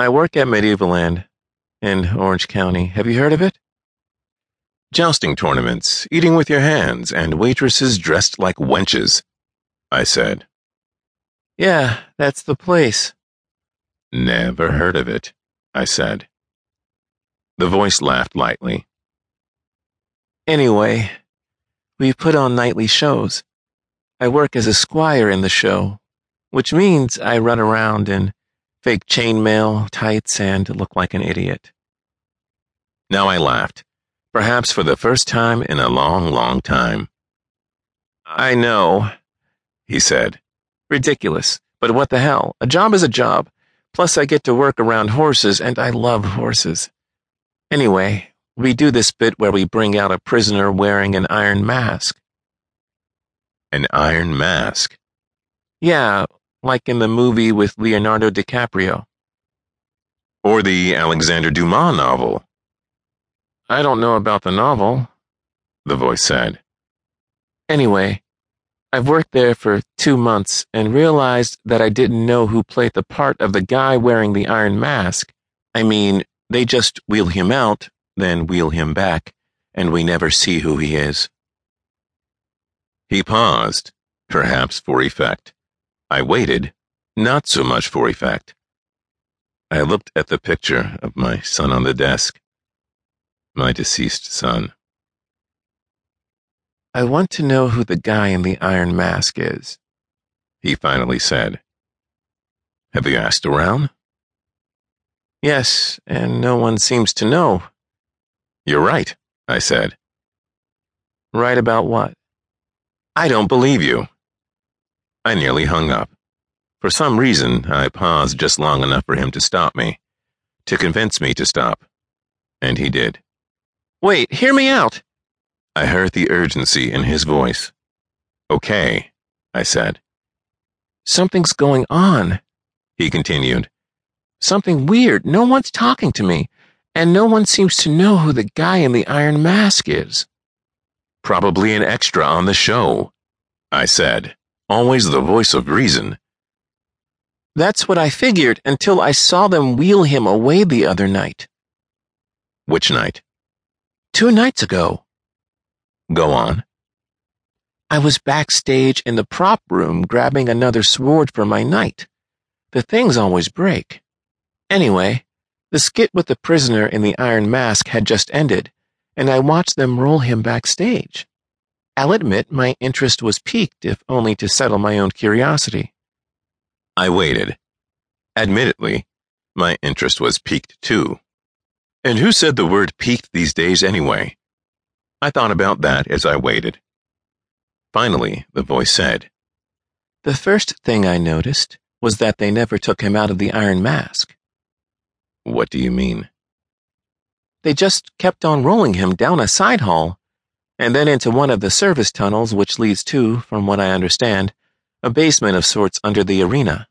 I work at Medievaland in Orange County. Have you heard of it? Jousting tournaments, eating with your hands, and waitresses dressed like wenches, I said. Yeah, that's the place. Never heard of it, I said. The voice laughed lightly. Anyway, we put on nightly shows. I work as a squire in the show, which means I run around in fake chainmail, tights, and look like an idiot. Now I laughed, perhaps for the first time in a long, long time. I know, he said. Ridiculous, but what the hell? A job is a job. Plus, I get to work around horses, and I love horses. Anyway, we do this bit where we bring out a prisoner wearing an iron mask. An iron mask? Yeah, like in the movie with Leonardo DiCaprio. Or the Alexander Dumas novel. I don't know about the novel, the voice said. Anyway, I've worked there for two months and realized that I didn't know who played the part of the guy wearing the iron mask. I mean, they just wheel him out then wheel him back, and we never see who he is. He paused, perhaps for effect. I waited, not so much for effect. I looked at the picture of my son on the desk. My deceased son. I want to know who the guy in the iron mask is, he finally said. Have you asked around? Yes, and no one seems to know, you're right, I said. Right about what? I don't believe you. I nearly hung up. For some reason, I paused just long enough for him to stop me, to convince me to stop. And he did. Wait, hear me out. I heard the urgency in his voice. Okay, I said. Something's going on, he continued. Something weird. No one's talking to me and no one seems to know who the guy in the iron mask is. Probably an extra on the show, I said, always the voice of reason. That's what I figured until I saw them wheel him away the other night. Which night? Two nights ago. Go on. I was backstage in the prop room grabbing another sword for my knight. The things always break. Anyway, the skit with the prisoner in the iron mask had just ended, and I watched them roll him backstage. I'll admit my interest was piqued, if only to settle my own curiosity. I waited. Admittedly, my interest was piqued too. And who said the word piqued these days anyway? I thought about that as I waited. Finally, the voice said, The first thing I noticed was that they never took him out of the iron mask. What do you mean? They just kept on rolling him down a side hall, and then into one of the service tunnels, which leads to, from what I understand, a basement of sorts under the arena.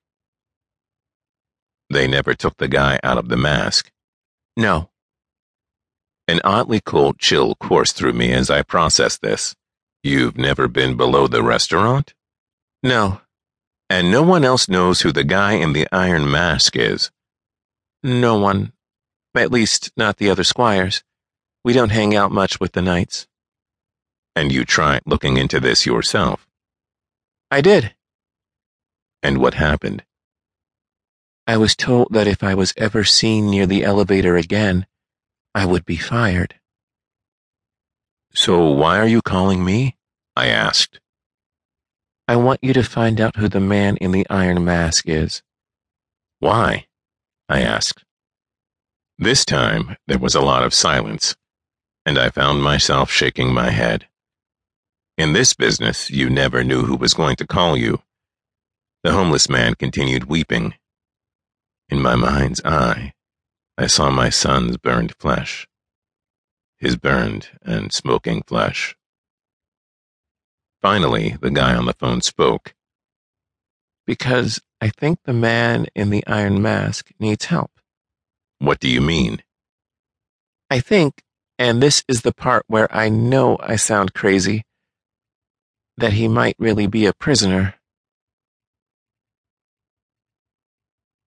They never took the guy out of the mask. No. An oddly cold chill coursed through me as I processed this. You've never been below the restaurant? No. And no one else knows who the guy in the iron mask is. No one. At least, not the other squires. We don't hang out much with the knights. And you tried looking into this yourself? I did. And what happened? I was told that if I was ever seen near the elevator again, I would be fired. So why are you calling me? I asked. I want you to find out who the man in the iron mask is. Why? I asked. This time there was a lot of silence, and I found myself shaking my head. In this business, you never knew who was going to call you. The homeless man continued weeping. In my mind's eye, I saw my son's burned flesh. His burned and smoking flesh. Finally, the guy on the phone spoke. Because I think the man in the iron mask needs help. What do you mean? I think, and this is the part where I know I sound crazy, that he might really be a prisoner.